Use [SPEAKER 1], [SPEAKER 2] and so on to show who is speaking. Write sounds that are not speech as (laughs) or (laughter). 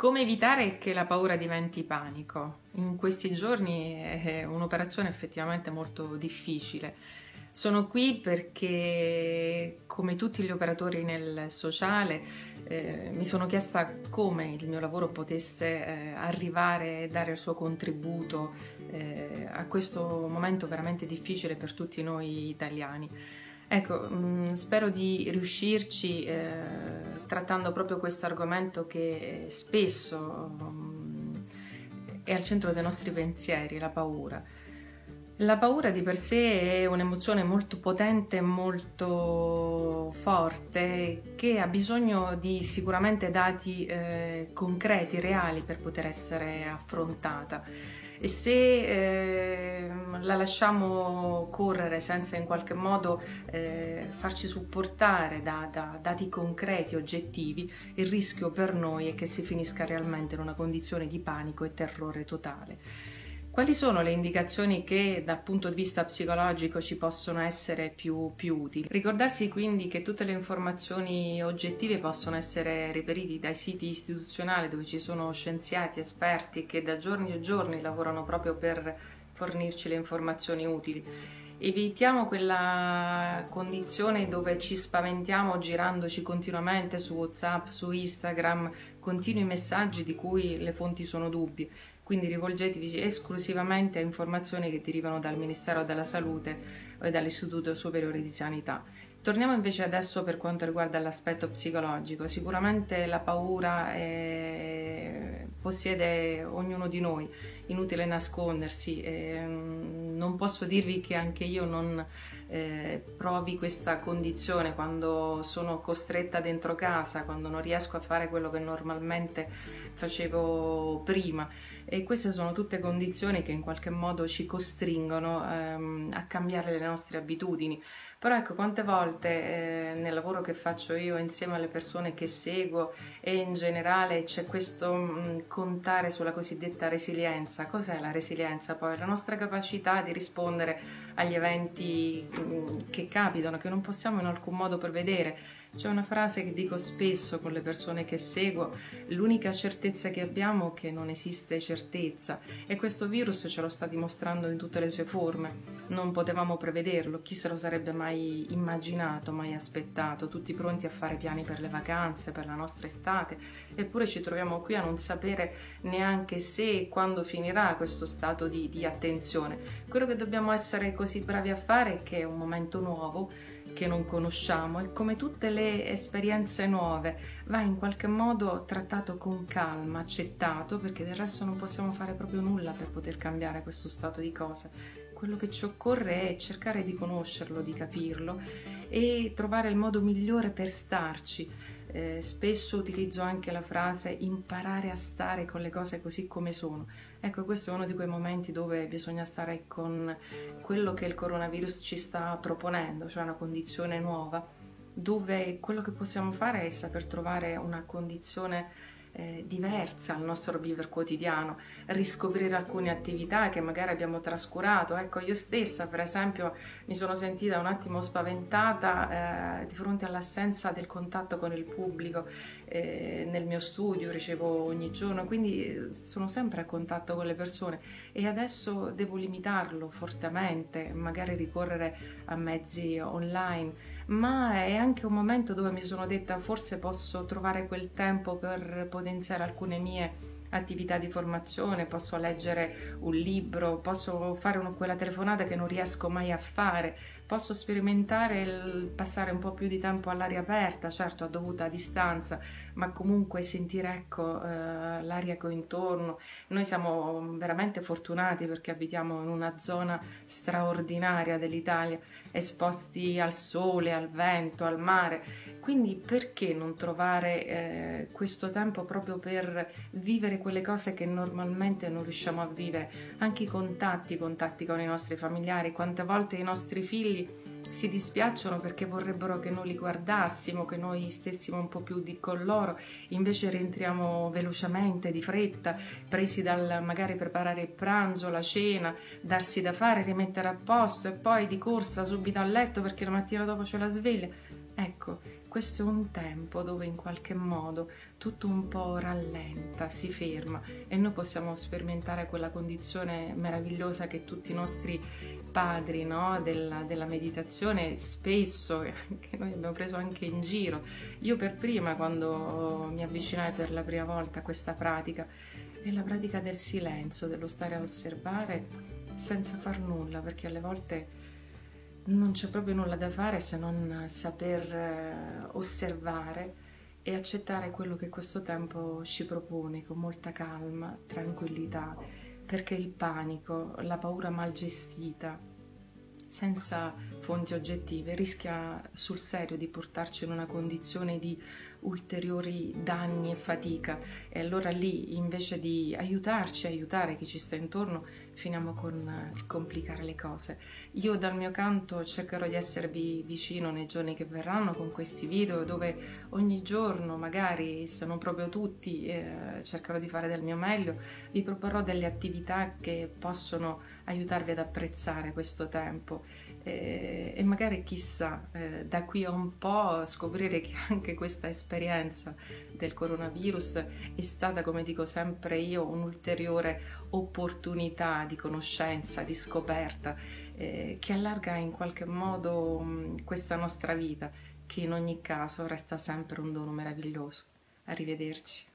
[SPEAKER 1] Come evitare che la paura diventi panico? In questi giorni è un'operazione effettivamente molto difficile. Sono qui perché, come tutti gli operatori nel sociale, eh, mi sono chiesta come il mio lavoro potesse eh, arrivare e dare il suo contributo eh, a questo momento veramente difficile per tutti noi italiani. Ecco, mh, mm, spero di riuscirci eh, trattando proprio questo argomento che spesso mh, mm, è al centro dei nostri pensieri, la paura. La paura di per sé è un'emozione molto potente, molto forte, che ha bisogno di sicuramente dati eh, concreti, reali per poter essere affrontata e se eh, la lasciamo correre senza in qualche modo eh, farci supportare da, da, dati concreti, oggettivi, il rischio per noi è che si finisca realmente in una condizione di panico e terrore totale. Quali sono le indicazioni che dal punto di vista psicologico ci possono essere più, più, utili? Ricordarsi quindi che tutte le informazioni oggettive possono essere reperite dai siti istituzionali dove ci sono scienziati, esperti che da giorni e giorni lavorano proprio per fornirci le informazioni utili. Evitiamo quella condizione dove ci spaventiamo girandoci continuamente su WhatsApp, su Instagram, continui messaggi di cui le fonti sono dubbie quindi rivolgetevi esclusivamente a informazioni che derivano dal Ministero della Salute o dall'Istituto Superiore di Sanità. Torniamo invece adesso per quanto riguarda l'aspetto psicologico. Sicuramente la paura è... possiede ognuno di noi, inutile nascondersi. Eh, non posso dirvi che anche io non eh, provi questa condizione quando sono costretta dentro casa, quando non riesco a fare quello che normalmente facevo prima. E queste sono tutte condizioni che in qualche modo ci costringono ehm, a cambiare le nostre abitudini. Però ecco, quante volte eh, nel lavoro che faccio io insieme alle persone che seguo e in generale c'è questo mh, mm, contare sulla cosiddetta resilienza. Cos'è la resilienza poi? La nostra capacità di rispondere agli eventi mh, mm, che capitano, che non possiamo in alcun modo prevedere c'è una frase che dico spesso con le persone che seguo, l'unica certezza che abbiamo è che non esiste certezza e questo virus ce lo sta dimostrando in tutte le sue forme. Non potevamo prevederlo, chi se lo sarebbe mai immaginato, mai aspettato, tutti pronti a fare piani per le vacanze, per la nostra estate, eppure ci troviamo qui a non sapere neanche se e quando finirà questo stato di, di attenzione. Quello che dobbiamo essere così bravi a fare è che è un momento nuovo, che non conosciamo e come tutte le esperienze nuove va in qualche modo trattato con calma, accettato, perché del resto non possiamo fare proprio nulla per poter cambiare questo stato di cose. Quello che ci occorre è cercare di conoscerlo, di capirlo e trovare il modo migliore per starci eh, spesso utilizzo anche la frase imparare a stare con le cose così come sono. Ecco, questo è uno di quei momenti dove bisogna stare con quello che il coronavirus ci sta proponendo, cioè una condizione nuova, dove quello che possiamo fare è saper trovare una condizione eh, diversa al nostro vivere quotidiano, riscoprire alcune attività che magari abbiamo trascurato. Ecco, io stessa, per esempio, mi sono sentita un attimo spaventata eh, di fronte all'assenza del contatto con il pubblico eh, nel mio studio, ricevo ogni giorno, quindi eh, sono sempre a contatto con le persone e adesso devo limitarlo fortemente, magari ricorrere a mezzi online ma è anche un momento dove mi sono detta forse posso trovare quel tempo per potenziare alcune mie attività di formazione, posso leggere un libro, posso fare una, quella telefonata che non riesco mai a fare, posso sperimentare il passare un po' più di tempo all'aria aperta, certo a dovuta distanza, ma comunque sentire ecco, eh, l'aria che ho intorno. Noi siamo veramente fortunati perché abitiamo in una zona straordinaria dell'Italia, esposti al sole, al vento, al mare, quindi perché non trovare eh, questo tempo proprio per vivere quelle cose che normalmente non riusciamo a vivere, anche i contatti, i contatti con i nostri familiari, quante volte i nostri figli si dispiacciono perché vorrebbero che noi li guardassimo, che noi stessimo un po' più di con loro, invece rientriamo velocemente, di fretta, presi dal magari preparare il pranzo, la cena, darsi da fare, rimettere a posto e poi di corsa subito a letto perché la mattina dopo c'è la sveglia. Ecco, questo è un tempo dove in qualche modo tutto un po' rallenta, si ferma e noi possiamo sperimentare quella condizione meravigliosa che tutti i nostri padri no, della, della, meditazione spesso, (laughs) che noi abbiamo preso anche in giro. Io per prima, quando mi avvicinai per la prima volta a questa pratica, è la pratica del silenzio, dello stare a osservare senza far nulla, perché alle volte non c'è proprio nulla da fare se non saper eh, osservare e accettare quello che questo tempo ci propone con molta calma, tranquillità, perché il panico, la paura mal gestita, senza fonti oggettive, rischia sul serio di portarci in una condizione di ulteriori danni e fatica. E allora lì invece di aiutarci, aiutare chi ci sta intorno, finiamo con il complicare le cose. Io dal mio canto cercherò di esservi vicino nei giorni che verranno con questi video dove ogni giorno, magari se non proprio tutti, eh, cercherò di fare del mio meglio, vi proporrò delle attività che possono aiutarvi ad apprezzare questo tempo e, e magari chissà eh, da qui a un po' scoprire che anche questa esperienza del coronavirus è stata, come dico sempre io, un'ulteriore opportunità di conoscenza, di scoperta eh, che allarga in qualche modo mh, questa nostra vita che in ogni caso resta sempre un dono meraviglioso. Arrivederci.